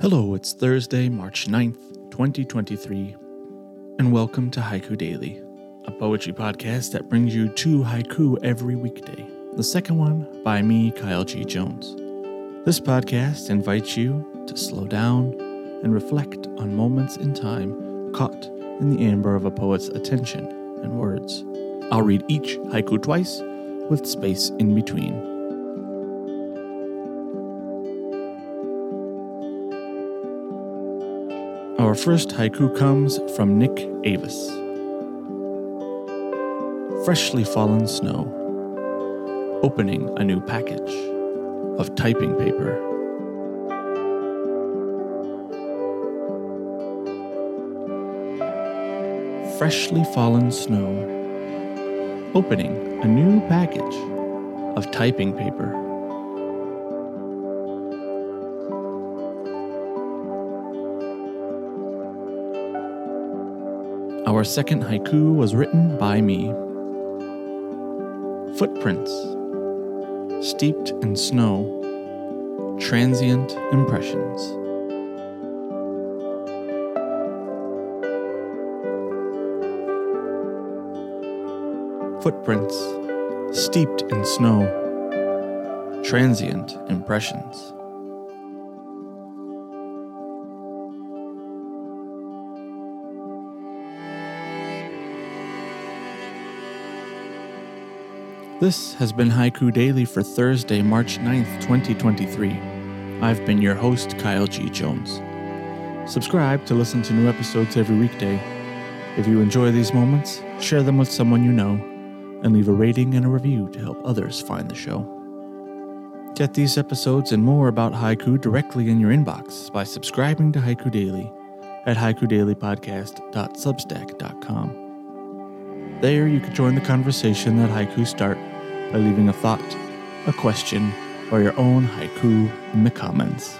Hello, it's Thursday, March 9th, 2023, and welcome to Haiku Daily, a poetry podcast that brings you two haiku every weekday. The second one by me, Kyle G. Jones. This podcast invites you to slow down and reflect on moments in time caught in the amber of a poet's attention and words. I'll read each haiku twice with space in between. Our first haiku comes from Nick Avis. Freshly fallen snow, opening a new package of typing paper. Freshly fallen snow, opening a new package of typing paper. Our second haiku was written by me. Footprints, steeped in snow, transient impressions. Footprints, steeped in snow, transient impressions. This has been Haiku Daily for Thursday, March 9th, 2023. I've been your host, Kyle G. Jones. Subscribe to listen to new episodes every weekday. If you enjoy these moments, share them with someone you know, and leave a rating and a review to help others find the show. Get these episodes and more about haiku directly in your inbox by subscribing to Haiku Daily at haikudailypodcast.substack.com. There, you can join the conversation that haiku start by leaving a thought, a question, or your own haiku in the comments.